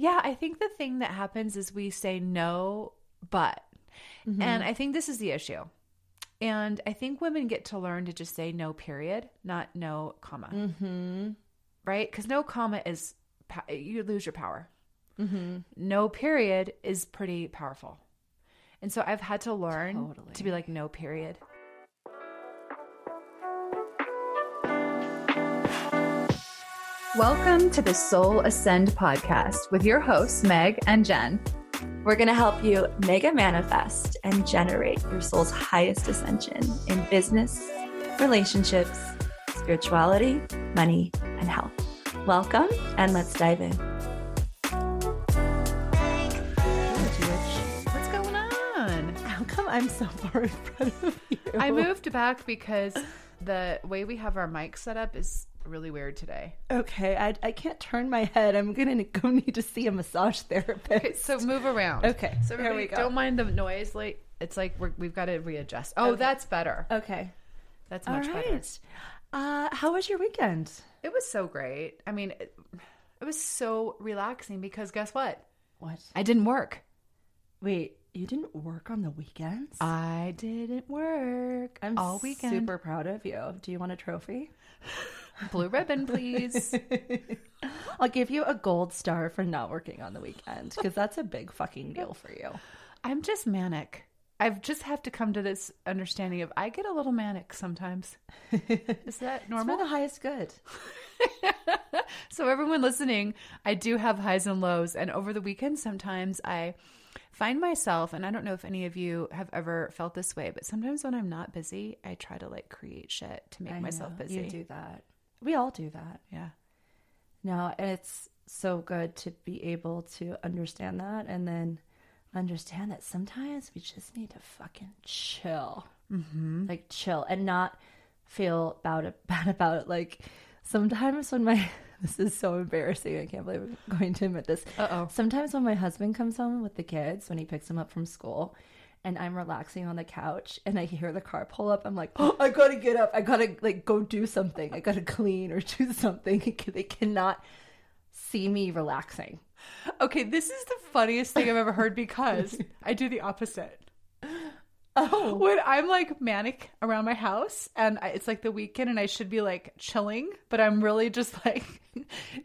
Yeah, I think the thing that happens is we say no, but. And I think this is the issue. And I think women get to learn to just say no, period, not no, comma. Mm-hmm. Right? Because no, comma is, you lose your power. Mm-hmm. No, period is pretty powerful. And so I've had to learn Totally. to be like, no, period. Welcome to the Soul Ascend podcast with your hosts, Meg and Jen. We're going to help you mega manifest and generate your soul's highest ascension in business, relationships, spirituality, money, and health. Welcome, and let's dive in. What's going on? How come I'm so far in front of you? I moved back because the way we have our mic set up is really weird today. Okay, I, I can't turn my head. I'm gonna go need to see a massage therapist. Okay, so move around. Okay, so here we go. Don't mind the noise. Like it's like we're, we've got to readjust. Oh, Okay. that's better. okay, That's much better. Uh, how was your weekend? It was so great. I mean, it, it was so relaxing because guess what? What? I didn't work. Wait, you didn't work on the weekends? I didn't work I'm all weekend. super proud of you. Do you want a trophy? Blue ribbon, please. I'll give you a gold star for not working on the weekend because that's a big fucking deal for you. I'm just manic. I've just have to come to this understanding of I get a little manic sometimes. Is that It's normal? for the highest good. so everyone listening, I do have highs and lows and over the weekend sometimes I find myself and I don't know if any of you have ever felt this way, but sometimes when I'm not busy, I try to like create shit to make I myself know, busy. You do that. We all do that. Yeah. No, and it's so good to be able to understand that and then understand that sometimes we just need to fucking chill. Mm-hmm. Like chill and not feel about it, bad about it. Like sometimes when my, this is so embarrassing. I can't believe I'm going to admit this. Uh-oh. Sometimes when my husband comes home with the kids, when he picks them up from school, and I'm relaxing on the couch and I hear the car pull up, I'm like, oh, I gotta get up. I gotta like go do something. I gotta clean or do something. They cannot see me relaxing. Okay, this is the funniest thing I've ever heard because I do the opposite. Oh, When I'm like manic around my house and I, it's like the weekend and I should be like chilling, but I'm really just like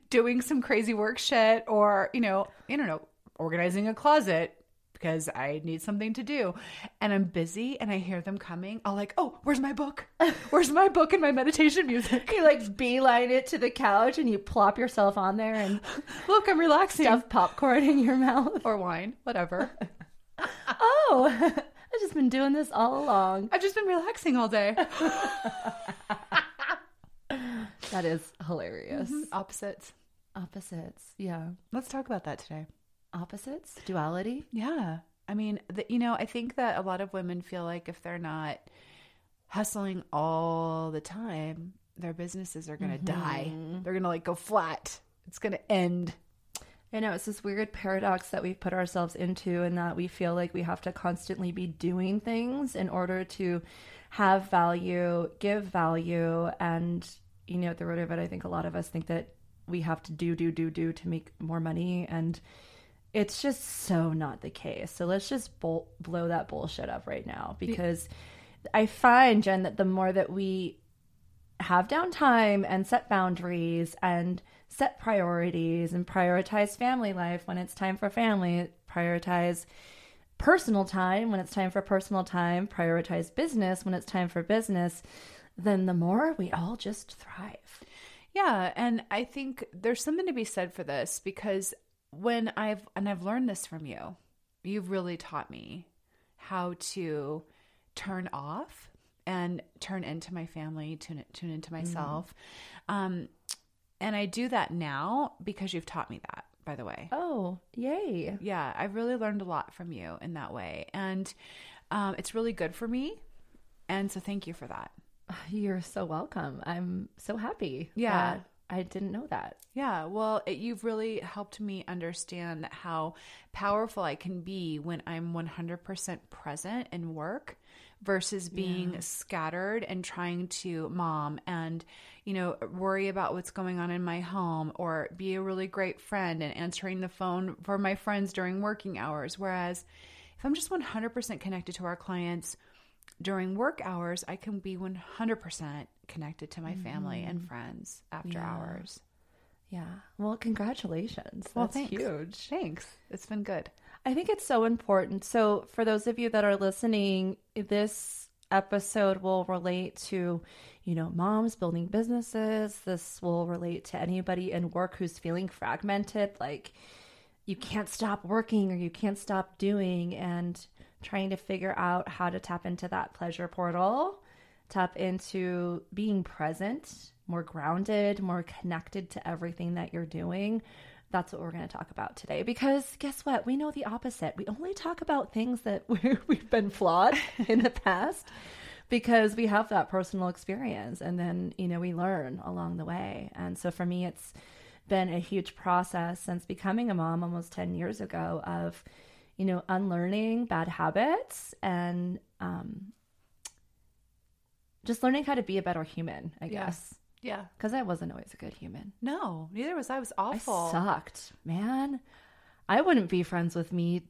doing some crazy work shit or, you know, I don't know, organizing a closet because I need something to do. And I'm busy and I hear them coming. I'll like, oh, where's my book? Where's my book and my meditation music? you like beeline it to the couch and you plop yourself on there and Look, I'm relaxing. stuff popcorn in your mouth. Or wine, whatever. Oh, I've just been doing this all along. I've just been relaxing all day. That is hilarious. Mm-hmm, opposites. Opposites. Yeah. Let's talk about that today. Opposites? Duality? Yeah. I mean, the, you know, I think that a lot of women feel like if they're not hustling all the time, their businesses are going to die. Mm-hmm. They're going to like go flat. It's going to end. I know it's this weird paradox that we've put ourselves into, and that we feel like we have to constantly be doing things in order to have value, give value, and you know, at the root of it, I think a lot of us think that we have to do, do, do, do to make more money, and it's just so not the case. So let's just bol- blow that bullshit up right now because I find Jen that the more that we have downtime and set boundaries and set priorities and prioritize family life when it's time for family, prioritize personal time when it's time for personal time, prioritize business when it's time for business, then the more we all just thrive. Yeah, and I think there's something to be said for this because when I've and I've learned this from you. You've really taught me how to turn off and turn into my family, tune tune into myself. Um and I do that now because you've taught me that, by the way. Oh, yay. Yeah, I've really learned a lot from you in that way. And um, it's really good for me. And so thank you for that. You're so welcome. I'm so happy. Yeah. that I didn't know that. Yeah, well, it, you've really helped me understand how powerful I can be when I'm 100% present in work versus being scattered and trying to mom and you know worry about what's going on in my home or be a really great friend and answering the phone for my friends during working hours whereas if i'm just 100% connected to our clients during work hours i can be 100% connected to my family and mm-hmm. friends after hours Yeah. Well, congratulations. well That's thanks huge. thanks it's been good I think it's so important. So, for those of you that are listening, this episode will relate to, you know, moms building businesses. This will relate to anybody in work who's feeling fragmented, like you can't stop working or you can't stop doing, and trying to figure out how to tap into that pleasure portal, tap into being present, more grounded, more connected to everything that you're doing. That's what we're going to talk about today. Because guess what? We know the opposite. We only talk about things that we we've been flawed in the past because we have that personal experience and then you know we learn along the way. And so for me it's been a huge process since becoming a mom almost 10 years ago of you know unlearning bad habits and um, just learning how to be a better human i guess. Yeah. Because i wasn't always a good human. No neither was i. Was awful. I sucked, man. I wouldn't be friends with me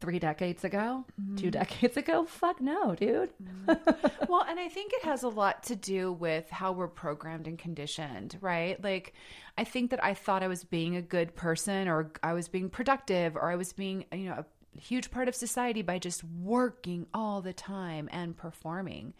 three decades ago, two mm-hmm. decades ago. Fuck no, dude. Mm-hmm. well, and I think it has a lot to do with how we're programmed and conditioned, right? Like, I think that I thought I was being a good person or I was being productive or I was being, you know, a huge part of society by just working all the time and performing.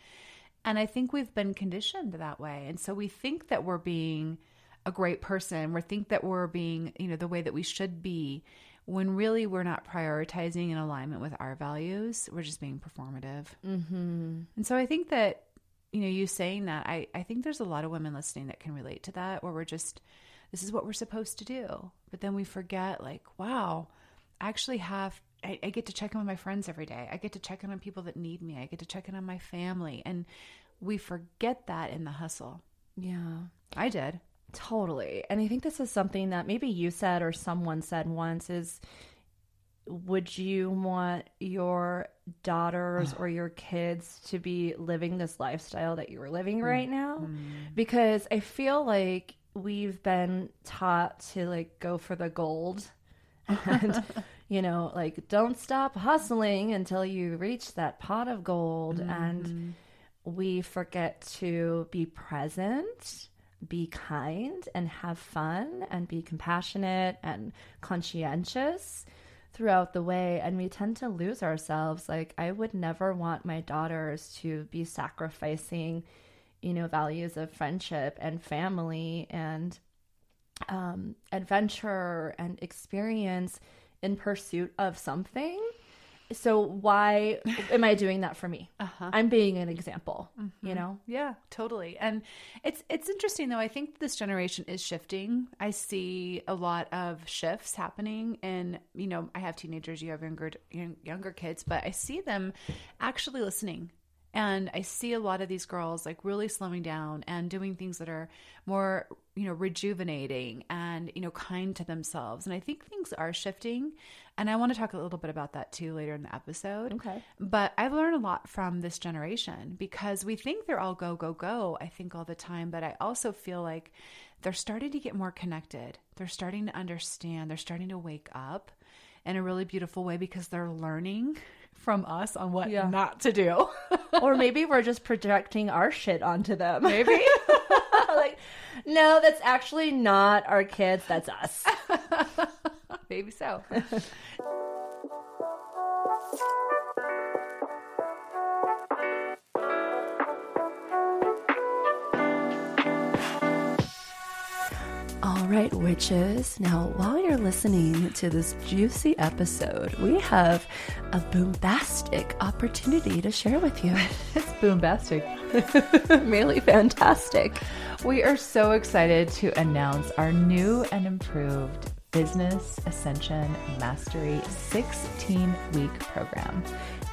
And I think we've been conditioned that way. And so we think that we're being a great person. We think that we're being, you know, the way that we should be when really we're not prioritizing in alignment with our values. We're just being performative. Mm-hmm. And so I think that, you know, you saying that, I, I think there's a lot of women listening that can relate to that, where we're just, this is what we're supposed to do. But then we forget, like, wow, I actually have, I, I get to check in with my friends every day. I get to check in on people that need me. I get to check in on my family. And we forget that in the hustle. Yeah, I did. Totally. And I think this is something that maybe you said or someone said once is would you want your daughters or your kids to be living this lifestyle that you're living right mm-hmm. now? Because I feel like we've been taught to like go for the gold and you know like don't stop hustling until you reach that pot of gold and mm-hmm. we forget to be present be kind and have fun and be compassionate and conscientious throughout the way. And we tend to lose ourselves. Like i would never want my daughters to be sacrificing you know values of friendship and family and um, adventure and experience in pursuit of something so why am i doing that for me Uh-huh. i'm being an example you know Yeah, totally. And it's it's interesting though. I think this generation is shifting. I see a lot of shifts happening and you know, I have teenagers, you have younger younger kids, but I see them actually listening. And I see a lot of these girls like really slowing down and doing things that are more, you know, rejuvenating and, you know, kind to themselves. And I think things are shifting. And I want to talk a little bit about that too later in the episode. Okay. But I've learned a lot from this generation because we think they're all go, go, go, I think all the time. But I also feel like they're starting to get more connected. They're starting to understand. They're starting to wake up in a really beautiful way because they're learning from us on what Yeah. not to do. or maybe we're just projecting our shit onto them Maybe. like no that's actually not our kids that's us Maybe so. Right, witches. Now, while you're listening to this juicy episode, we have a bombastic opportunity to share with you. It's boombastic. really fantastic. We are so excited to announce our new and improved Business Ascension Mastery 16 week program.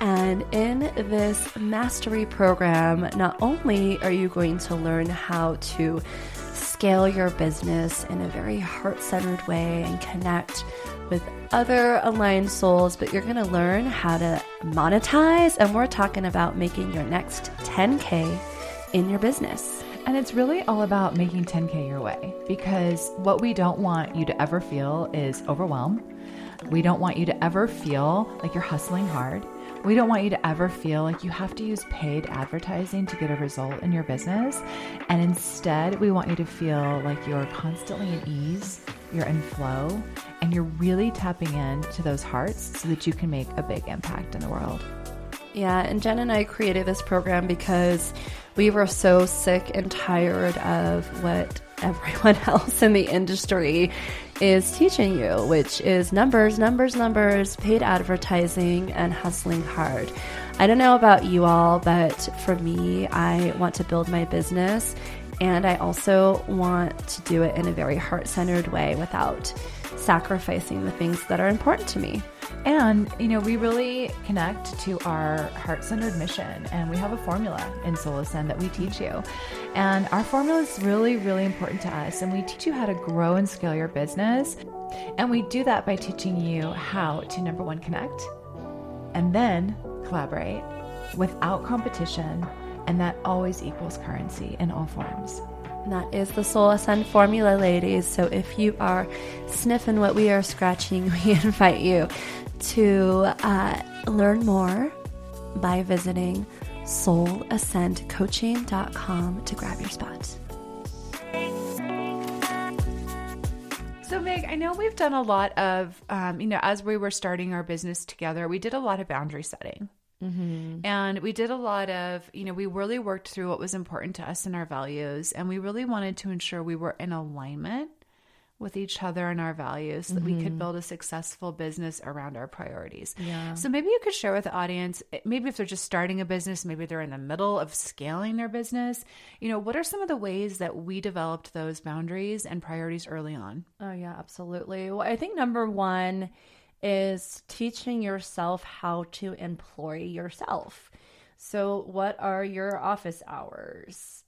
And in this mastery program, not only are you going to learn how to scale your business in a very heart centered way and connect with other aligned souls, but you're going to learn how to monetize. And we're talking about making your next 10K in your business. And it's really all about making 10K your way because what we don't want you to ever feel is overwhelm. We don't want you to ever feel like you're hustling hard. We don't want you to ever feel like you have to use paid advertising to get a result in your business. And instead, we want you to feel like you're constantly at ease, you're in flow, and you're really tapping into those hearts so that you can make a big impact in the world. Yeah, and Jen and I created this program because we were so sick and tired of what everyone else in the industry is teaching you, which is numbers, numbers, numbers, paid advertising, and hustling hard. I don't know about you all, but for me, I want to build my business and I also want to do it in a very heart centered way without sacrificing the things that are important to me. And, you know, we really connect to our heart centered mission, and we have a formula in Soul Ascend that we teach you. And our formula is really, really important to us. And we teach you how to grow and scale your business. And we do that by teaching you how to number one, connect, and then collaborate without competition. And that always equals currency in all forms. And that is the Soul Ascend formula, ladies. So if you are sniffing what we are scratching, we invite you to uh, learn more by visiting soulascendcoaching.com to grab your spot. So, Meg, I know we've done a lot of, um, you know, as we were starting our business together, we did a lot of boundary setting. Mm-hmm. And we did a lot of, you know, we really worked through what was important to us and our values. And we really wanted to ensure we were in alignment with each other and our values so that we could build a successful business around our priorities. Yeah. So maybe you could share with the audience, eh, maybe if they're just starting a business, maybe they're in the middle of scaling their business, you know, what are some of the ways that we developed those boundaries and priorities early on? Oh, yeah, absolutely. Well, I think number one is teaching yourself how to employ yourself. So, what are your office hours?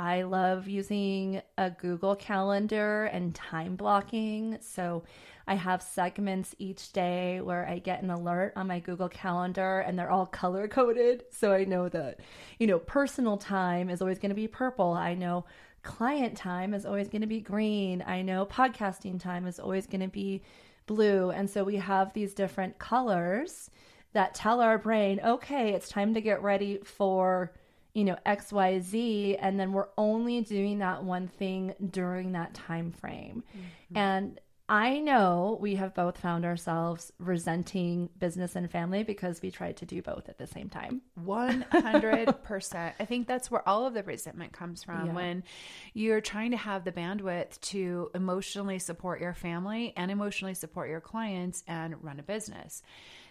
I love using a Google Calendar and time blocking. So I have segments each day where I get an alert on my Google Calendar and they're all color coded. So I know that, you know, personal time is always going to be purple. I know client time is always going to be green. I know podcasting time is always going to be blue. And so we have these different colors that tell our brain, okay, it's time to get ready for you know xyz and then we're only doing that one thing during that time frame mm-hmm. and i know we have both found ourselves resenting business and family because we tried to do both at the same time 100% i think that's where all of the resentment comes from Yeah. when you're trying to have the bandwidth to emotionally support your family and emotionally support your clients and run a business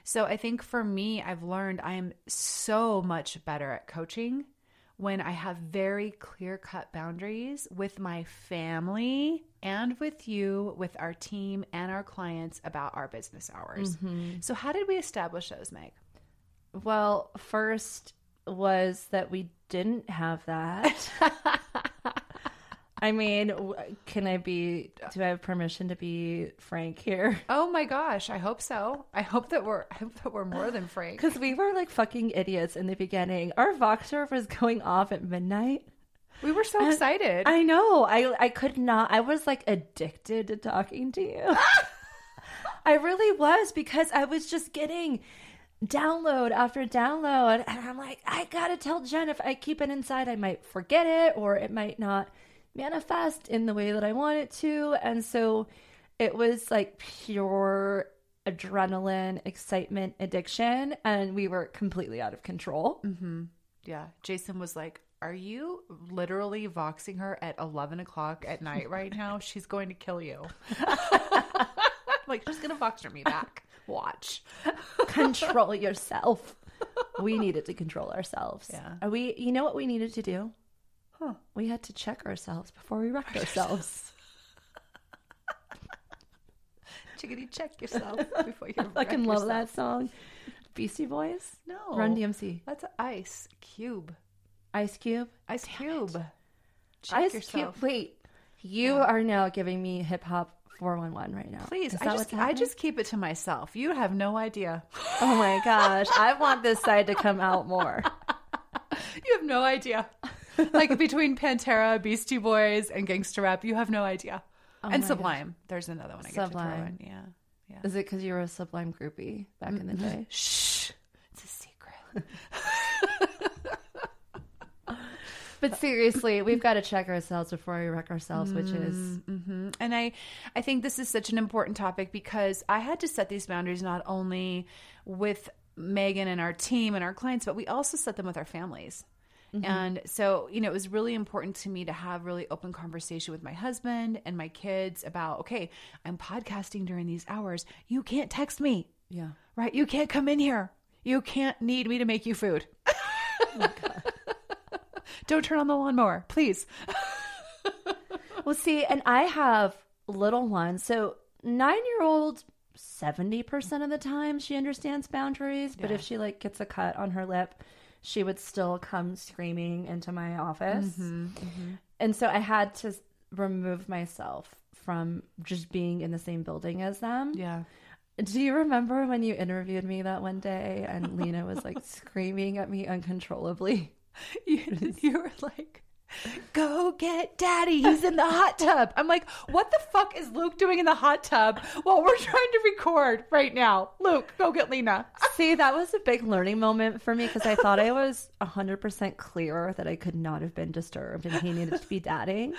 so I think for me, I've learned I am so much better at coaching when I have very clear cut boundaries with my family and with you, with our team and our clients about our business hours. Mm-hmm. So, how did we establish those, Meg? well first was that we didn't have that i mean can i be do i have permission to be frank here Oh my gosh, I hope so. I hope that we're I hope that we're more than frank. because we were like fucking idiots in the beginning our voxer was going off at midnight We were so excited. I know. I I could not. I was like addicted to talking to you. I really was because I was just getting download after download and I'm like, I got to tell Jen if I keep it inside I might forget it or it might not manifest in the way that I want it to. And so it was like pure adrenaline, excitement, addiction and we were completely out of control. Mm-hmm. Yeah. Jason was like, Are you literally voxing her at 11 o'clock at night right now? She's going to kill you. like, she's going to voxer me back. Watch. control yourself. We needed to control ourselves. Yeah. Are we you know what we needed to do? Huh. We had to check ourselves before we wrecked ourselves. Chickadee, check yourself before you I fucking love yourself. that song. Beastie Boys? No. Run DMC. That's Ice Cube. Ice Cube? Ice Cube. Check Ice yourself. Cube. Wait. You are now giving me hip hop 411 right now. Please, I just I just keep it to myself. You have no idea. Oh my gosh. I want this side to come out more. You have no idea. like between Pantera, Beastie Boys, and gangster rap, you have no idea. and Oh my Sublime. There's another one I get to throw Sublime. in. Yeah. Yeah. Is it because you were a Sublime groupie back in the day? Shh. It's a secret. But seriously, we've got to check ourselves before we wreck ourselves, which is hmm And I, I think this is such an important topic because I had to set these boundaries not only with Megan and our team and our clients, but we also set them with our families. Mm-hmm. And so, you know, it was really important to me to have really open conversation with my husband and my kids about, okay, I'm podcasting during these hours. You can't text me, yeah. right? You can't come in here. You can't need me to make you food. Don't turn on the lawnmower, please. Well, see, and I have little ones. So, nine year old, 70% of the time she understands boundaries. But if she like gets a cut on her lip, she would still come screaming into my office. Mm-hmm, mm-hmm. And so I had to remove myself from just being in the same building as them. Yeah. Do you remember when you interviewed me that one day and Lena was like screaming at me uncontrollably? you, you were like, go get daddy. He's in the hot tub. I'm like, what the fuck is Luke doing in the hot tub while we're trying to record right now? Luke, go get Lena. See, that was a big learning moment for me because I thought I was 100% clear that I could not have been disturbed and he needed to be dadding.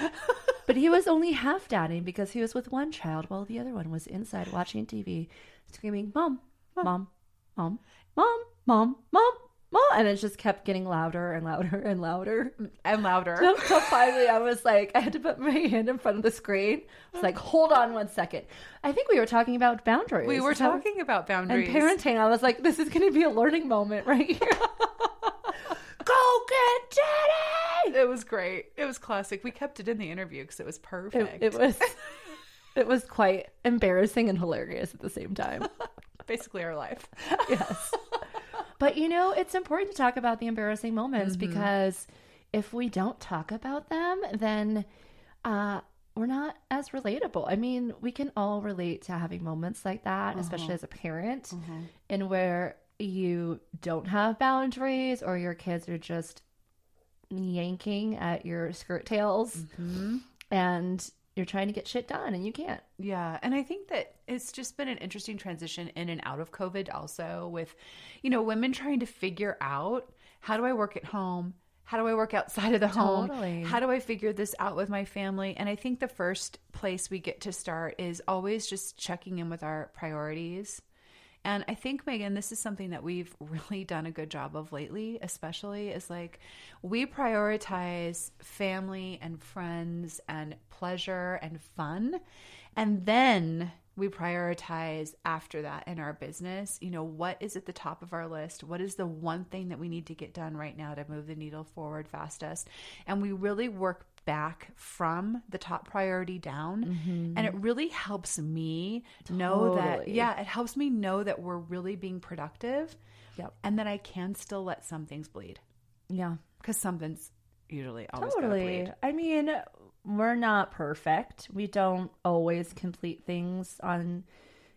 But he was only half dadding because he was with one child while the other one was inside watching TV, screaming, Mom, Mom, Mom, Mom, Mom, Mom, Mom. Well, and it just kept getting louder and louder and louder. And louder. Until finally I was like, I had to put my hand in front of the screen. I was like, hold on one second. I think we were talking about boundaries. We were talking about boundaries. and parenting. I was like, this is going to be a learning moment right here. Go get daddy! It was great. It was classic. We kept it in the interview because it was It, perfect. it was, it was quite embarrassing and hilarious at the same time. basically our life. Yes, but you know, it's important to talk about the embarrassing moments mm-hmm. because if we don't talk about them, then uh, we're not as relatable. I mean, we can all relate to having moments like that, especially uh-huh. as a parent, mm-hmm. and where you don't have boundaries or your kids are just yanking at your skirt tails. Mm-hmm. And you're trying to get shit done and you can't. Yeah. And I think that it's just been an interesting transition in and out of COVID, also with, you know, women trying to figure out how do I work at home? How do I work outside of the Totally. home? How do I figure this out with my family? And I think the first place we get to start is always just checking in with our priorities. And I think, Megan, this is something that we've really done a good job of lately, especially is like we prioritize family and friends and pleasure and fun. And then we prioritize after that in our business. You know, what is at the top of our list? What is the one thing that we need to get done right now to move the needle forward fastest? And we really work back from the top priority down. Mm-hmm. And it really helps me know that, yeah, it helps me know that we're really being productive Yep. and that I can still let some things bleed Yeah. because something's usually always Totally. bleed. I mean, we're not perfect. We don't always complete things on,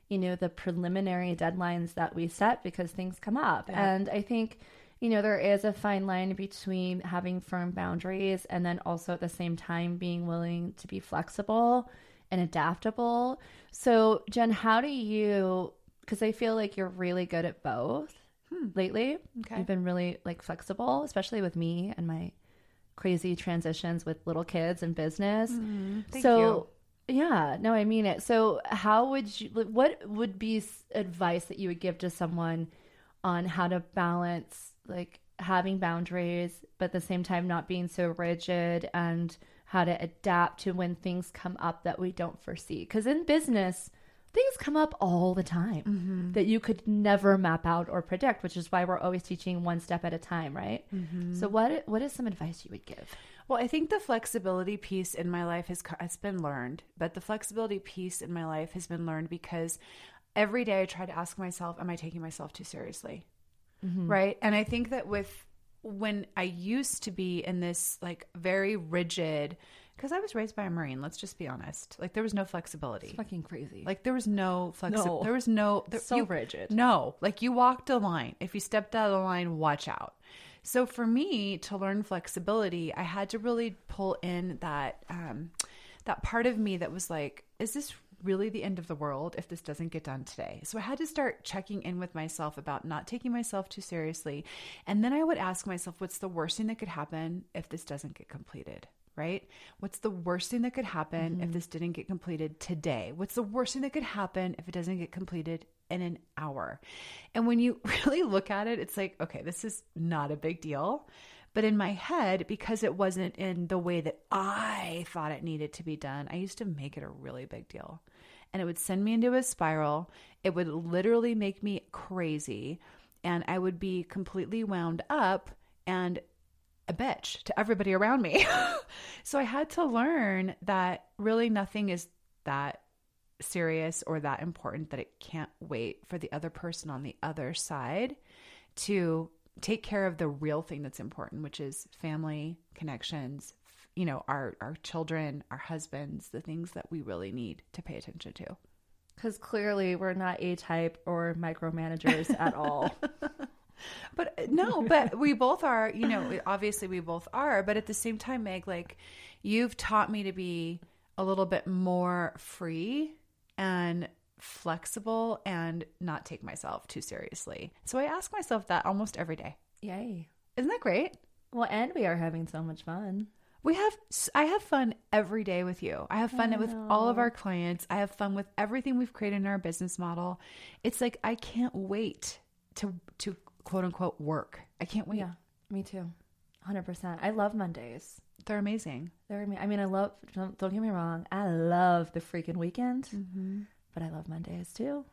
you know, the preliminary deadlines that we set because things come up. And I think, you know, there is a fine line between having firm boundaries and then also at the same time being willing to be flexible and adaptable. So, Jen, how do you, because I feel like you're really good at both hmm. lately. Okay. You've been really like flexible, especially with me and my crazy transitions with little kids and business. Mm-hmm. thank so, yeah, no, I mean it. So, how would you, what would be advice that you would give to someone on how to balance like having boundaries, but at the same time not being so rigid and how to adapt to when things come up that we don't foresee? Because in business, things come up all the time mm-hmm. that you could never map out or predict, which is why we're always teaching one step at a time, right? Mm-hmm. So, what what is some advice you would give? Well, I think the flexibility piece in my life has has been learned, but the flexibility piece in my life has been learned because every day I try to ask myself, am I taking myself too seriously? Right? And I think that with when I used to be in this like very rigid Because I was raised by a Marine, let's just be honest. Like, there was no flexibility. It's fucking crazy. Like, there was no flexibility. No. There was no. There, So you- rigid. No. Like, you walked a line. If you stepped out of the line, watch out. So, for me to learn flexibility, I had to really pull in that. Um, that part of me that was like, is this really the end of the world if this doesn't get done today? So I had to start checking in with myself about not taking myself too seriously. And then I would ask myself, what's the worst thing that could happen if this doesn't get completed? Right? What's the worst thing that could happen if mm-hmm. this didn't get completed today? What's the worst thing that could happen if it doesn't get completed in an hour? And when you really look at it, it's like, okay, this is not a big deal. But in my head, because it wasn't in the way that I thought it needed to be done, I used to make it a really big deal. And it would send me into a spiral. It would literally make me crazy. And I would be completely wound up and a bitch to everybody around me. so I had to learn that really nothing is that serious or that important that it can't wait for the other person on the other side to take care of the real thing that's important, which is family, connections, you know, our our children, our husbands, the things that we really need to pay attention to. Because clearly we're not A type or micromanagers at all. But uh, no, but we both are, you know, obviously we both are, but at the same time, Meg, like you've taught me to be a little bit more free and flexible and not take myself too seriously. So I ask myself that almost every day. Yay. Isn't that great? Well, and we are having so much fun. We have I have fun every day with you. I have fun with all of our clients. I have fun with everything we've created in our business model. It's like I can't wait to to quote unquote work. I can't wait. Yeah, me too. 100%. I love Mondays. They're amazing. They're, ama- I mean, I love, don't, don't get me wrong, I love the freaking weekend, mm-hmm. but I love Mondays too.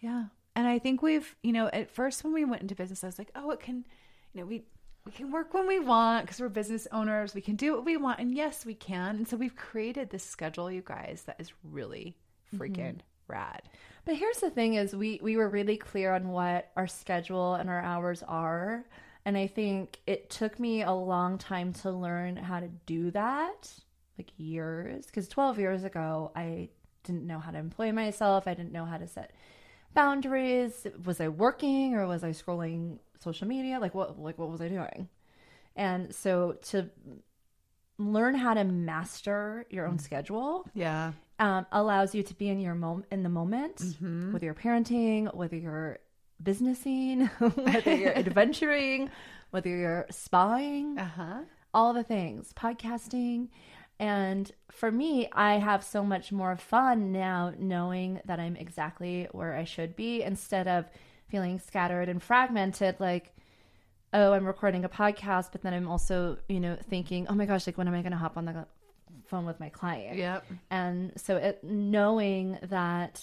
Yeah. And I think we've, you know, at first when we went into business, I was like, oh, it can, you know, we we can work when we want because we're business owners. We can do what we want, and yes, we can. And so we've created this schedule, you guys, that is really freaking mm-hmm. rad. But here's the thing is we we were really clear on what our schedule and our hours are. And I think it took me a long time to learn how to do that, like years. Because 12 years ago, I didn't know how to employ myself. I didn't know how to set boundaries. Was I working or was I scrolling social media? Like what like what was I doing? And so to learn how to master your own schedule Yeah. um, allows you to be in your mom in the moment, Mm-hmm. whether you're parenting, whether you're businessing, whether you're adventuring, whether you're spying, Uh huh. all the things, podcasting. And for me, I have so much more fun now knowing that I'm exactly where I should be instead of feeling scattered and fragmented like oh, I'm recording a podcast, but then I'm also, you know, thinking, oh my gosh, like when am I going to hop on the phone with my client? Yep. And so it, knowing that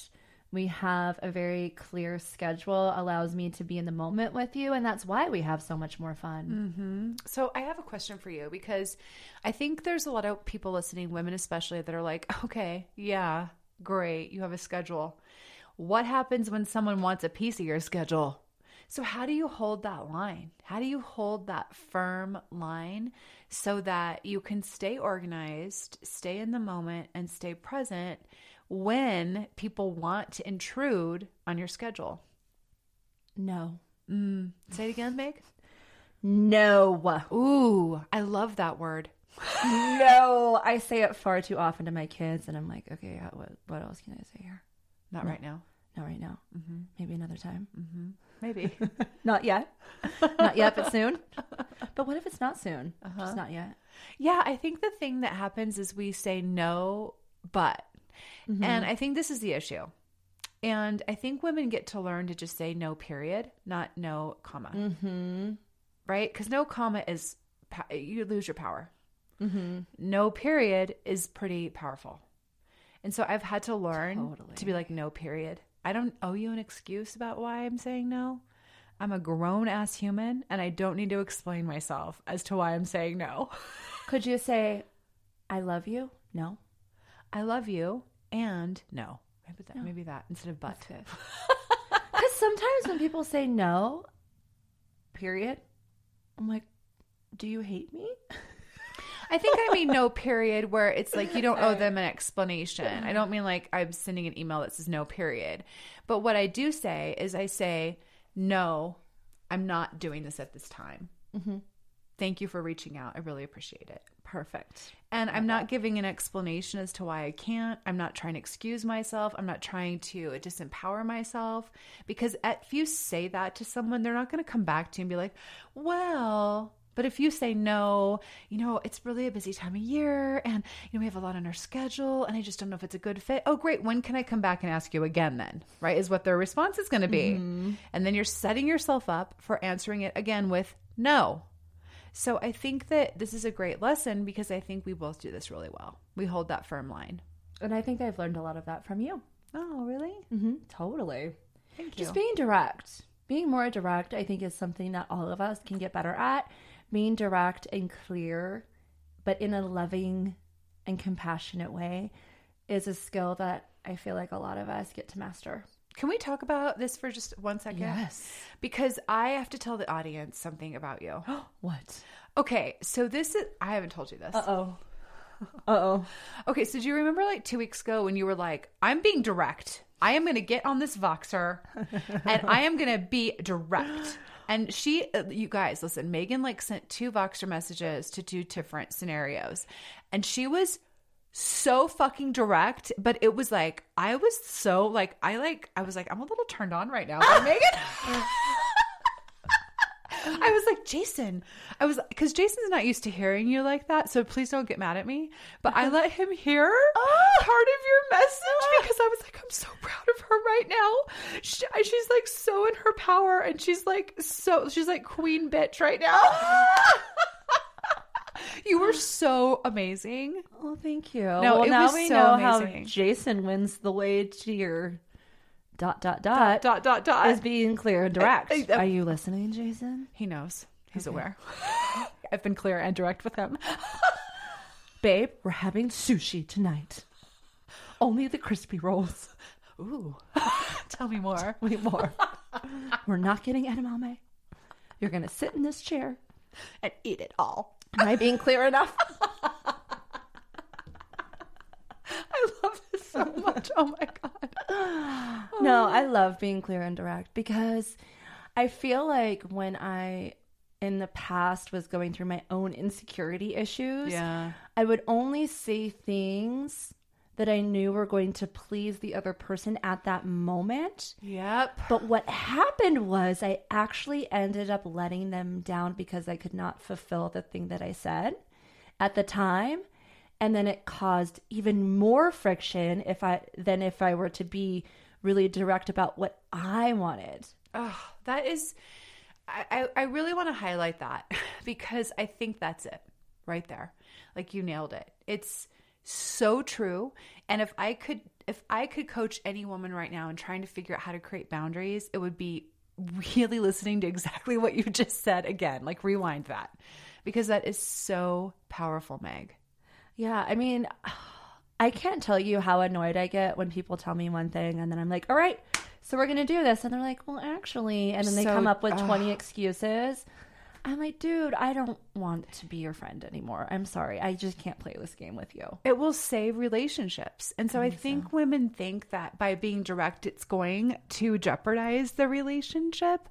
we have a very clear schedule allows me to be in the moment with you. And that's why we have so much more fun. Mm-hmm. So I have a question for you because I think there's a lot of people listening, women especially, that are like, okay, yeah, great, you have a schedule. What happens when someone wants a piece of your schedule? So, how do you hold that line? How do you hold that firm line so that you can stay organized, stay in the moment, and stay present when people want to intrude on your schedule? No. Mm. Say it again, Meg. No. Ooh, I love that word. No. I say it far too often to my kids, and I'm like, okay, what, what else can I say here? Not right now. Not right now. Maybe another time. Maybe. Not yet. not yet, but soon. But what if it's not soon? Just not yet. Yeah, I think the thing that happens is we say no, but. And I think this is the issue. And I think women get to learn to just say no, period, not no, comma. Mm-hmm. Right? Because no, comma is, you lose your power. Mm-hmm. No, period is pretty powerful. And so I've had to learn Totally. to be like, no, period. I don't owe you an excuse about why I'm saying no. I'm a grown ass human and I don't need to explain myself as to why I'm saying no. Could you say, I love you? No. I love you and no. Maybe that, maybe that instead of but. Because sometimes when people say no, period, I'm like, do you hate me? I think I mean no period where it's like you don't owe them an explanation. I don't mean like I'm sending an email that says no period. But what I do say is I say, no, I'm not doing this at this time. Mm-hmm. Thank you for reaching out. I really appreciate it. Perfect. And I'm not giving an explanation as to why I can't. I'm not trying to excuse myself. I'm not trying to disempower myself. Because if you say that to someone, they're not going to come back to you and be like, well, but if you say no, you know, it's really a busy time of year and, you know, we have a lot on our schedule and I just don't know if it's a good fit. Oh, great. When can I come back and ask you again then? Right? Is what their response is going to be. And then you're setting yourself up for answering it again with no. So I think that this is a great lesson because I think we both do this really well. We hold that firm line. And I think I've learned a lot of that from you. Oh, really? Mm-hmm. Totally. Thank you. Just being direct. Being more direct, I think, is something that all of us can get better at. Being direct and clear, but in a loving and compassionate way, is a skill that I feel like a lot of us get to master. Can we talk about this for just one second? Yes. Because I have to tell the audience something about you. What? Okay, so this is I haven't told you this. Uh oh. Uh oh. Okay, so do you remember like 2 weeks ago when you were like, "I'm being direct. I am going to get on this Voxer and I am going to be direct." And she uh, you guys, listen, Megan like sent two Voxer messages to two different scenarios. And she was so fucking direct, but it was like I was so like I like I was like I'm a little turned on right now by Megan. I was like, Jason, I was because Jason's not used to hearing you like that, so please don't get mad at me. But I let him hear oh, part of your message oh. because I was like, I'm so proud of her right now. She, she's like so in her power, and she's like so she's like queen bitch right now. you were so amazing. Oh, thank you. No, well, it now was we so know amazing. how Jason wins the way to your dot dot dot, Dot dot dot. is being clear and direct. I- I- uh, Are you listening, Jason? he knows. He's aware. I've been clear and direct with him. Babe, we're having sushi tonight. Only the crispy rolls. Ooh, tell me more. Wait more. we're not getting edamame. You're gonna sit in this chair. and eat it all. Am I being clear enough? I love this so much. Oh my god. no, I oh. love being clear and direct because I feel like when I in the past was going through my own insecurity issues, Yeah. I would only say things that I knew were going to please the other person at that moment. Yep. But what happened was I actually ended up letting them down because I could not fulfill the thing that I said at the time. And then it caused even more friction if I than if I were to be really direct about what I wanted. Oh, that is. I, I, really want to highlight that because I think that's it right there. Like you nailed it. It's so true. And if I could, if I could coach any woman right now in trying to figure out how to create boundaries, it would be really listening to exactly what you just said again. Like rewind that because that is so powerful, Meg. Yeah, I mean, I can't tell you how annoyed I get when people tell me one thing and then I'm like, all right, so we're going to do this. And they're like, well, actually, and then they So- come up with 20 excuses. I'm like, dude, I don't want to be your friend anymore. I'm sorry. I just can't play this game with you. It will save relationships. And so I think, women think that by being direct, it's going to jeopardize the relationship.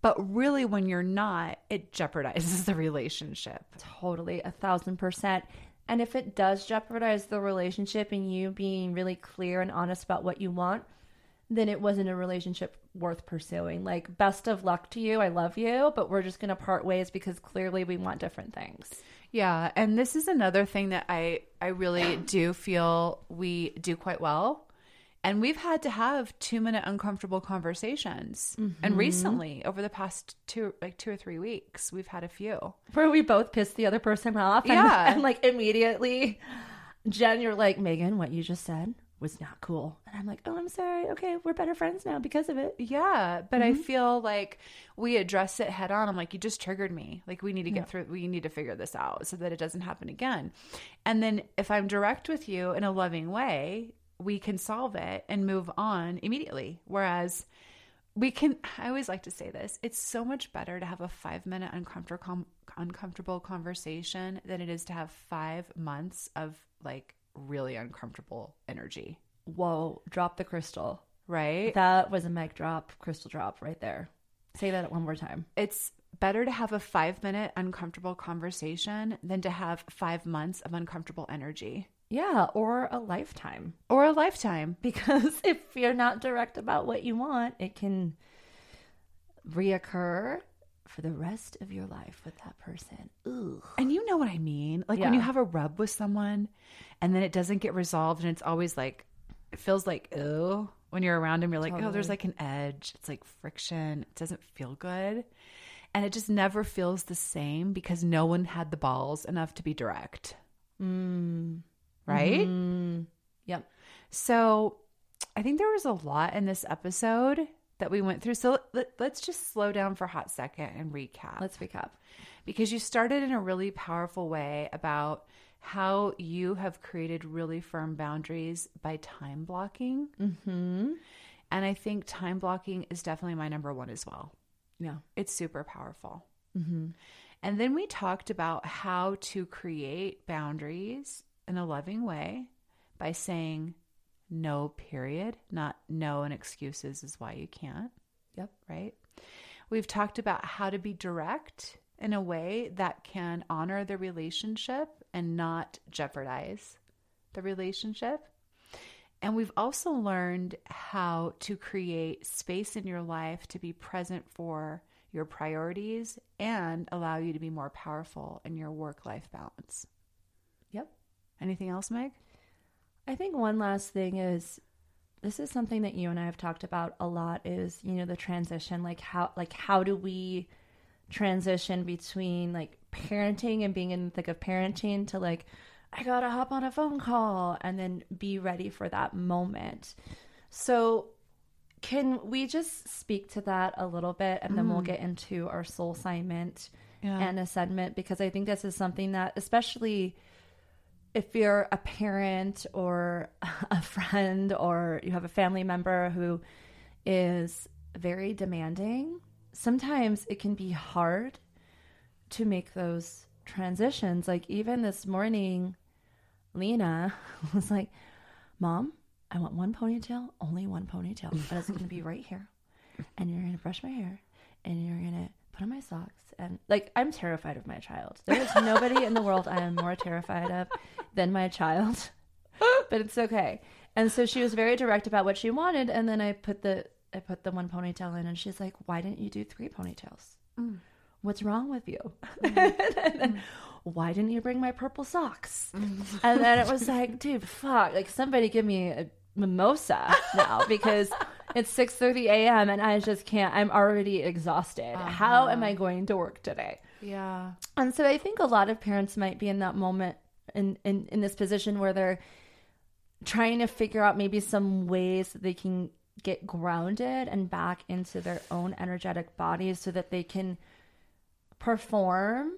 But really, when you're not, it jeopardizes the relationship. Totally, a thousand percent. And if it does jeopardize the relationship and you being really clear and honest about what you want, then it wasn't a relationship worth pursuing. Like, best of luck to you. I love you, but we're just going to part ways because clearly we want different things. Yeah, and this is another thing that I I really do feel we do quite well. And we've had to have 2-minute uncomfortable conversations. And mm-hmm. recently, over the past two like 2 or 3 weeks, we've had a few. Where we both pissed the other person off. And, Yeah. And like immediately, Jen, you're like, Megan, what you just said was not cool. And I'm like, oh, I'm sorry. Okay, we're better friends now because of it. Yeah, but I mm-hmm. feel like we address it head on. I'm like, you just triggered me. Like, we need to get through, we need to figure this out so that it doesn't happen again. And then if I'm direct with you in a loving way, we can solve it and move on immediately. Whereas we can i always like to say this it's so much better to have a five minute uncomfortable com- uncomfortable conversation than it is to have five months of like really uncomfortable energy Whoa, drop the crystal. right That was a mic drop, crystal drop right there. Say that one more time. it's better to have a five minute uncomfortable conversation than to have five months of uncomfortable energy Yeah, or a lifetime. or a lifetime Because if you're not direct about what you want, it can reoccur for the rest of your life with that person. Ooh. And you know what I mean? Like when you have a rub with someone and then it doesn't get resolved and it's always like, it feels like, oh, when you're around him you're like, oh, there's like an edge. It's like friction. It doesn't feel good. And it just never feels the same because no one had the balls enough to be direct. Mm. Right? Mm. Yep. So I think there was a lot in this episode that we went through. So let, let's just slow down for a hot second and recap. Let's recap. because you started in a really powerful way about how you have created really firm boundaries by time blocking. Mm-hmm. And I think time blocking is definitely my number one as well. Yeah. It's super powerful. Mm-hmm. And then we talked about how to create boundaries in a loving way by saying no, period, not no and excuses is why you can't. Yep. Right. We've talked about how to be direct in a way that can honor the relationship and not jeopardize the relationship. And we've also learned how to create space in your life to be present for your priorities and allow you to be more powerful in your work life balance. Anything else, Meg? I think one last thing is this is something that you and I have talked about a lot is, you know, the transition, like how like how do we transition between like parenting and being in the thick of parenting to like I got to hop on a phone call and then be ready for that moment. So can we just speak to that a little bit and then we'll mm. get into our soul assignment Yeah. and ascendment because I think this is something that especially if you're a parent or a friend or you have a family member who is very demanding, sometimes it can be hard to make those transitions. Like even this morning, Lena was like, Mom, I want one ponytail, only one ponytail. And it's going to be right here. And you're going to brush my hair and you're going to put on my socks. And like, I'm terrified of my child. There is nobody in the world I am more terrified of than my child. But it's okay. And so she was very direct about what she wanted. And then I put the, I put the one ponytail in and she's like, why didn't you do three ponytails? Mm. What's wrong with you? Mm-hmm. and then, mm-hmm. why didn't you bring my purple socks? Mm-hmm. and then it was like, dude, fuck! Like somebody give me a mimosa now because it's six thirty a.m. and I just can't. I'm already exhausted. Uh-huh. How am I going to work today? Yeah. And so I think a lot of parents might be in that moment in, in, in this position where they're trying to figure out maybe some ways that they can get grounded and back into their own energetic bodies so that they can perform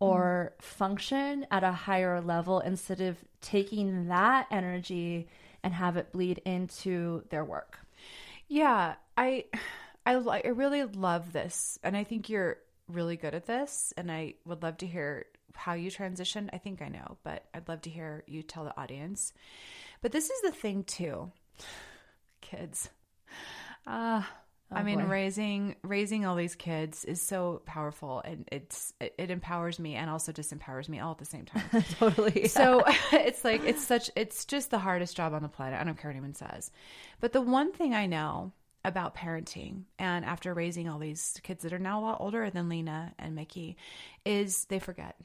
or mm. function at a higher level instead of taking that energy and have it bleed into their work. Yeah, I I I really love this and I think you're really good at this and I would love to hear how you transitioned. I think I know, but I'd love to hear you tell the audience. But this is the thing too. Kids. Uh Oh, I mean boy. raising raising all these kids is so powerful and it's it, it empowers me and also disempowers me all at the same time. Totally. So it's like it's such it's just the hardest job on the planet. I don't care what anyone says. But the one thing I know about parenting and after raising all these kids that are now a lot older than Lena and Mickey is they forget.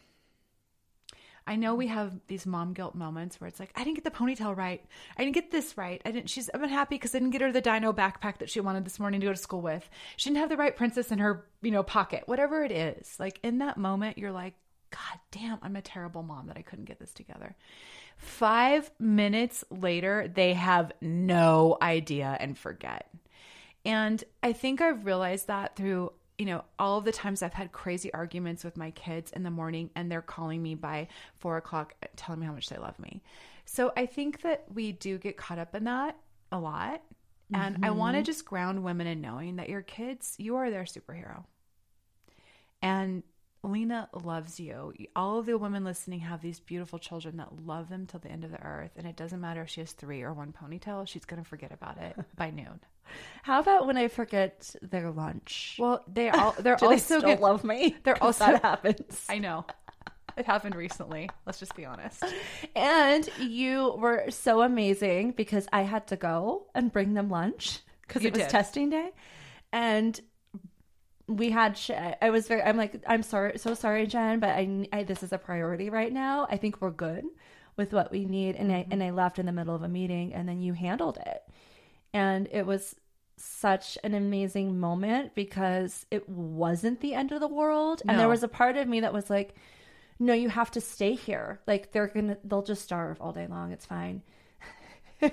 I know we have these mom guilt moments where it's like, I didn't get the ponytail right. I didn't get this right. I didn't, she's, I'm unhappy because I didn't get her the dino backpack that she wanted this morning to go to school with. She didn't have the right princess in her, you know, pocket, whatever it is. Like in that moment, you're like, God damn, I'm a terrible mom that I couldn't get this together. Five minutes later, they have no idea and forget. And I think I've realized that through, you know, all of the times I've had crazy arguments with my kids in the morning and they're calling me by four o'clock telling me how much they love me. So I think that we do get caught up in that a lot. And I want to mm-hmm. just ground women in knowing that your kids, you are their superhero. And Lena loves you. All of the women listening have these beautiful children that love them till the end of the earth. And it doesn't matter if she has three or one ponytail, she's going to forget about it by noon. How about when I forget their lunch? Well, they all, they're Do they also still gonna- love me? They're also that happens. I know. It happened recently. Let's just be honest. And you were so amazing because I had to go and bring them lunch because it was did. testing day. And we had, sh- I was very, I'm like, I'm sorry, so sorry, Jen, but I, I, this is a priority right now. I think we're good with what we need. And I, and I left in the middle of a meeting and then you handled it. And it was such an amazing moment because it wasn't the end of the world. And there was a part of me that was like, no, you have to stay here. Like they're gonna, they'll just starve all day long. It's fine.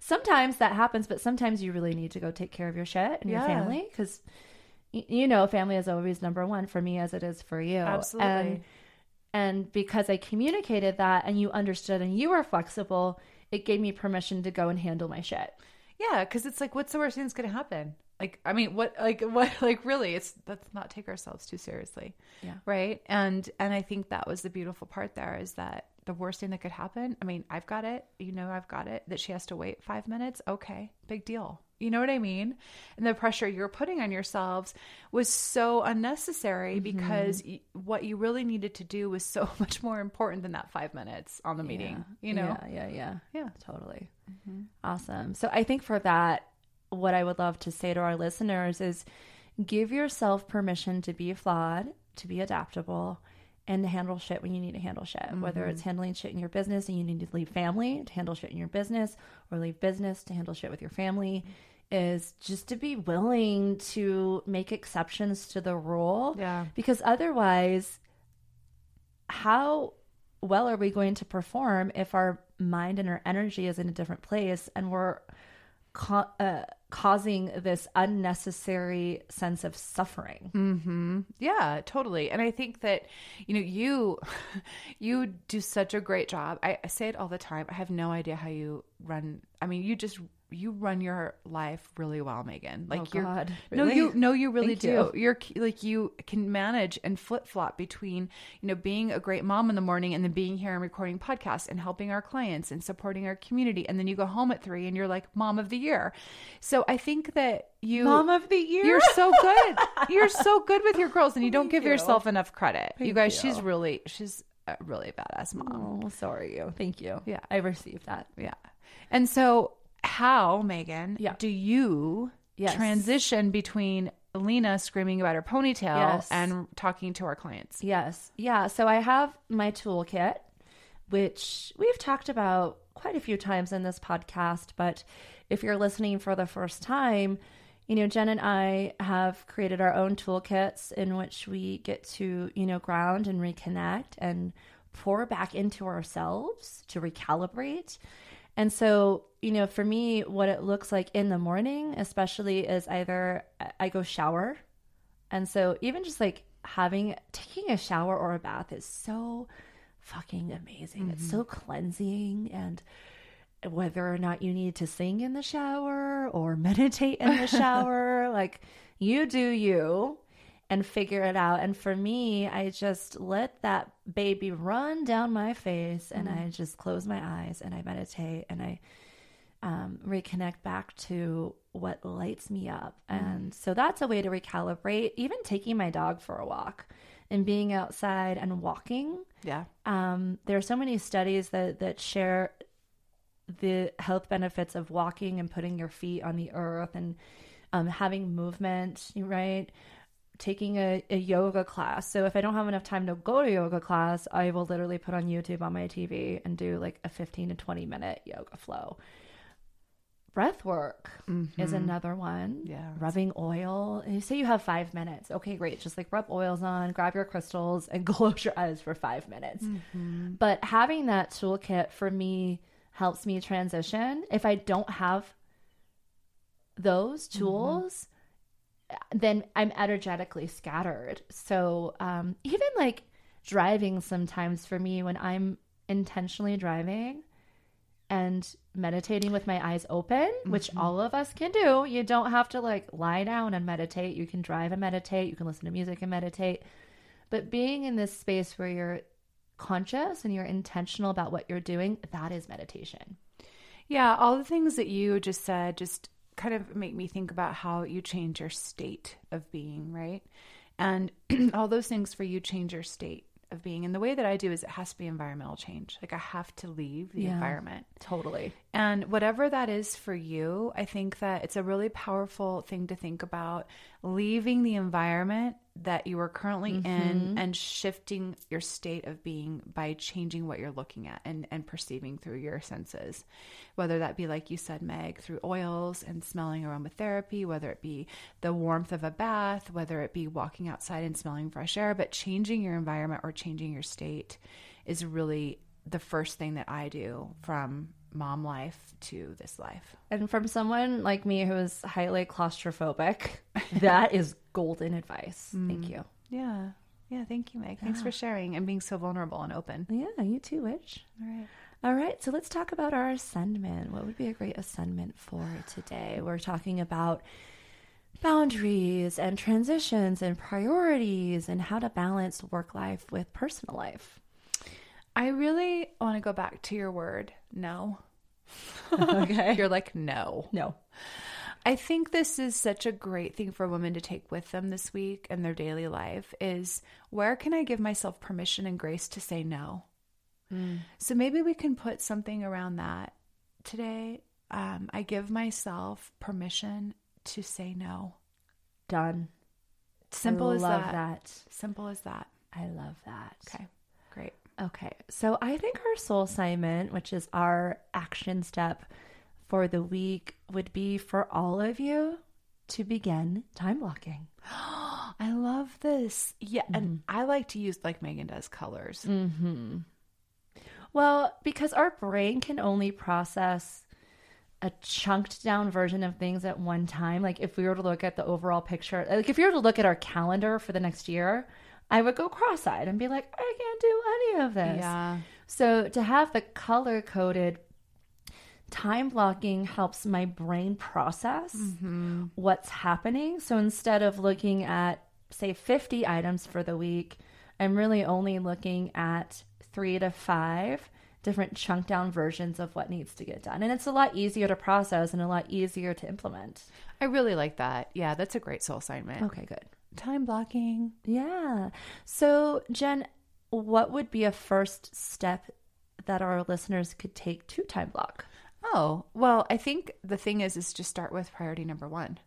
sometimes that happens, but sometimes you really need to go take care of your shit and your family because you know family is always number one for me as it is for you. Absolutely. And and because I communicated that and you understood and you were flexible, it gave me permission to go and handle my shit. Yeah, because it's like, what's the worst thing that's going to happen? Like, I mean, what, like, what, like, really, it's let's not take ourselves too seriously. Yeah. Right. And, and I think that was the beautiful part there is that the worst thing that could happen. I mean, I've got it. You know, I've got it. That she has to wait five minutes. Okay, big deal. You know what I mean? And the pressure you're putting on yourselves was so unnecessary mm-hmm. because y- what you really needed to do was so much more important than that five minutes on the meeting. You know? Yeah, yeah, yeah. Yeah. Totally. Mm-hmm. Awesome. So I think for that, what I would love to say to our listeners is give yourself permission to be flawed, to be adaptable, and to handle shit when you need to handle shit. Whether it's handling shit in your business and you need to leave family to handle shit in your business, or leave business to handle shit with your family, is just to be willing to make exceptions to the rule. Yeah. Because otherwise, how well are we going to perform if our mind and our energy is in a different place and we're uh, causing this unnecessary sense of suffering? Mm-hmm. Yeah, totally. And I think that, you know, you you do such a great job. I, I say it all the time. I have no idea how you run. I mean, you just you run your life really well, Megan. Like Oh, you're God. no, you no, you really Thank do. you. You're like you can manage and flip flop between you know being a great mom in the morning and then being here and recording podcasts and helping our clients and supporting our community, and then you go home at three and you're like mom of the year. So I think that you Mom of the year? You're so good. You're so good with your girls, and you don't Thank give you. yourself enough credit. you guys, you. she's really she's a really badass mom. Oh, sorry, you. Thank you. Yeah. I received that. Yeah. And so, how Megan? Yeah. Do you Yes. transition between Lena screaming about her ponytail Yes. and talking to our clients? Yes. Yeah. So I have my toolkit, which we've talked about quite a few times in this podcast. But if you're listening for the first time, you know, Jen and I have created our own toolkits in which we get to, you know, ground and reconnect and pour back into ourselves to recalibrate. And so, you know, for me, what it looks like in the morning, especially, is either I go shower. And so even just like having taking a shower or a bath is so fucking amazing. It's mm-hmm. so cleansing. And whether or not you need to sing in the shower or meditate in the shower, like you do you and figure it out. And for me, I just let that baby run down my face and I just close my eyes and I meditate and I um, reconnect back to what lights me up. And so that's a way to recalibrate. Even taking my dog for a walk and being outside and walking. Yeah. Um, there are so many studies that, that share the health benefits of walking and putting your feet on the earth and um, having movement, right? Taking a, a yoga class. So if I don't have enough time to go to yoga class, I will literally put on YouTube on my TV and do like a 15 to 20 minute yoga flow. Breath work is mm-hmm. another one. Yeah. Rubbing oil. You say you have five minutes. Okay, great. Just like rub oils on, grab your crystals, and close your eyes for five minutes. Mm-hmm. But having that toolkit for me helps me transition. If I don't have those mm-hmm. tools, then I'm energetically scattered. So um, even like driving sometimes for me when I'm intentionally driving, and meditating with my eyes open, which Mm-hmm. all of us can do. You don't have to like lie down and meditate. You can drive and meditate. You can listen to music and meditate. But being in this space where you're conscious and you're intentional about what you're doing, that is meditation. Yeah, all the things that you just said just kind of make me think about how you change your state of being, right? And all those things for you change your state of being. And the way that I do is it has to be environmental change. Like I have to leave the Yeah. environment. Totally. And whatever that is for you, I think that it's a really powerful thing to think about leaving the environment that you are currently in mm-hmm. and shifting your state of being by changing what you're looking at and, and perceiving through your senses. Whether that be, like you said, Meg, through oils and smelling aromatherapy, whether it be the warmth of a bath, whether it be walking outside and smelling fresh air, but changing your environment or changing your state is really the first thing that I do from mom life to this life. And from someone like me who is highly claustrophobic, that is golden advice. Thank mm. you. Yeah. Yeah. Thank you, Meg. Thanks for sharing and being so vulnerable and open. Yeah, you too, Witch. All right. All right, so let's talk about our assignment. What would be a great assignment for today? We're talking about boundaries and transitions and priorities and how to balance work life with personal life. I really want to go back to your word, no. Okay. You're like, no. no. I think this is such a great thing for women to take with them this week in their daily life is where can I give myself permission and grace to say no? So maybe we can put something around that today. Um, I give myself permission to say no. Done. Simple I as love that. that. Simple as that. I love that. Okay. Okay, so I think our soul assignment, which is our action step for the week, would be for all of you to begin time blocking. I love this. Yeah, and mm-hmm. I like to use like Megan does colors. Mm-hmm. Well, because our brain can only process a chunked down version of things at one time. Like if we were to look at the overall picture, like if you were to look at our calendar for the next year, I would go cross eyed and be like, I can't do any of this. Yeah. So to have the color coded time blocking helps my brain process mm-hmm. what's happening. So instead of looking at, say, 50 items for the week, I'm really only looking at three to five different chunk down versions of what needs to get done. And it's a lot easier to process and a lot easier to implement. I really like that. Yeah, that's a great soul assignment. Okay, good. Time blocking. Yeah. So, Jen, what would be a first step that our listeners could take to time block? Oh, well, I think the thing is is just start with priority number 1.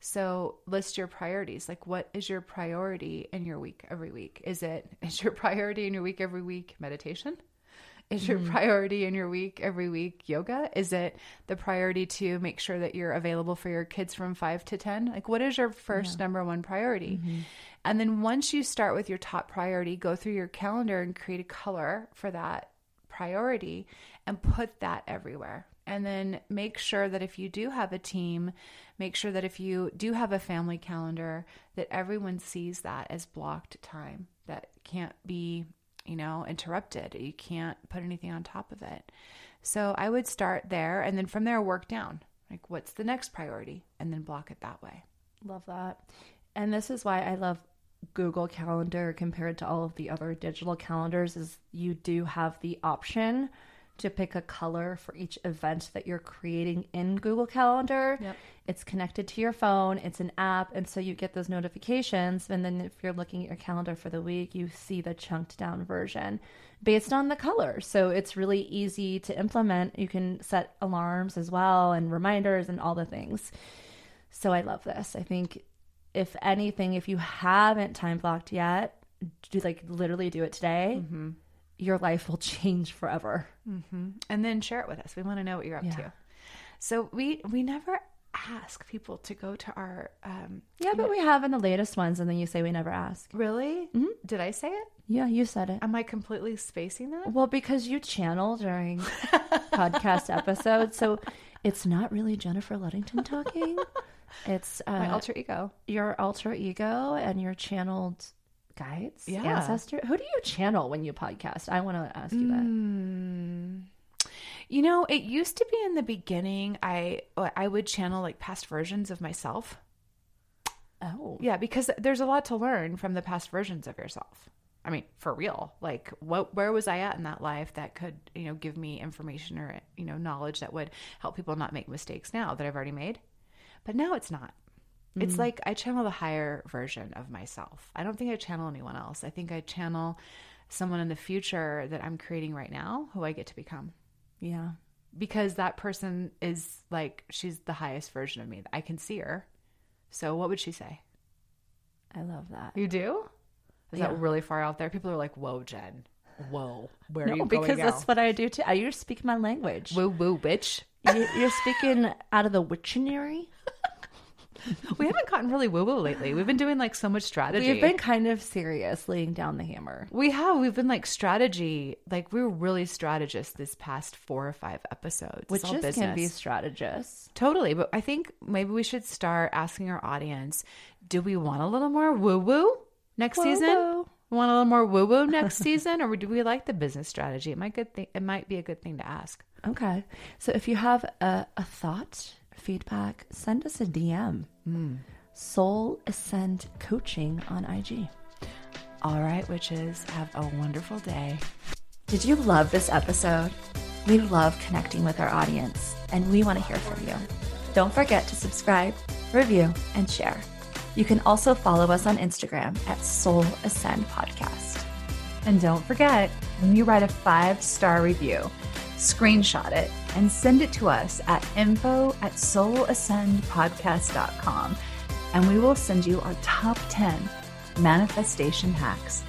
So, list your priorities. Like what is your priority in your week every week? Is it is your priority in your week every week meditation? Is your mm-hmm. priority in your week every week yoga? Is it the priority to make sure that you're available for your kids from 5 to 10? Like what is your first number one priority? Mm-hmm. And then once you start with your top priority, go through your calendar and create a color for that priority and put that everywhere. And then make sure that if you do have a team, make sure that if you do have a family calendar, that everyone sees that as blocked time that can't be, you know, interrupted. You can't put anything on top of it. So I would start there and then from there work down. Like what's the next priority? And then block it that way. Love that. And this is why I love Google Calendar compared to all of the other digital calendars is you do have the option to pick a color for each event that you're creating in Google Calendar. Yep. It's connected to your phone, it's an app, and so you get those notifications. And then if you're looking at your calendar for the week, you see the chunked down version based on the color. So it's really easy to implement. You can set alarms as well and reminders and all the things. So I love this. I think if anything, if you haven't time blocked yet, do like literally do it today. Mm-hmm. Your life will change forever. And then share it with us. We want to know what you're up Yeah. to. So we we never ask people to go to our um Yeah, but we have in the latest ones, and then you say we never ask. really? Did I say it? Yeah, you said it. Am I completely spacing that? Well, because you channel during podcast episodes, so it's not really Jennifer Luddington talking. It's uh, My alter ego. your alter ego and your channeled guides, Yeah. ancestor. Who do you channel when you podcast? I want to ask you that. Mm. You know, it used to be in the beginning. I I would channel like past versions of myself. Oh. Yeah, because there's a lot to learn from the past versions of yourself. I mean, for real. Like, what where was I at in that life that could, you know, give me information or you know knowledge that would help people not make mistakes now that I've already made? But now it's not. It's mm. like I channel the higher version of myself. I don't think I channel anyone else. I think I channel someone in the future that I'm creating right now who I get to become Yeah. because that person is like she's the highest version of me. I can see her. So what would she say? I love that. You do? Is Yeah. that really far out there? People are like, "Whoa, Jen, whoa, where are No, you because that's what I do too. You're speaking my language. Woo woo, bitch." You- You're speaking out of the Wiktionary. We haven't gotten really woo woo lately. We've been doing like so much strategy. We've been kind of serious, laying down the hammer. We have. We've been like strategy. Like we were really strategists this past four or five episodes. Which all Witches can be strategists. Totally, but I think maybe we should start asking our audience: Do we want a little more woo woo next season? Woo-woo. Want a little more woo woo next season, or do we like the business strategy? It might good. Th- it might be a good thing to ask. Okay. So if you have a, a thought, feedback, send us a DM. Hmm. Soul Ascend Coaching on IG. All right, witches, have a wonderful day. Did you love this episode? We love connecting with our audience, and we want to hear from you. Don't forget to subscribe, review, and share. You can also follow us on Instagram at Soul Ascend Podcast. And don't forget, when you write a five star review, screenshot it and send it to us at info at soulascendpodcast.com. And we will send you our top 10 manifestation hacks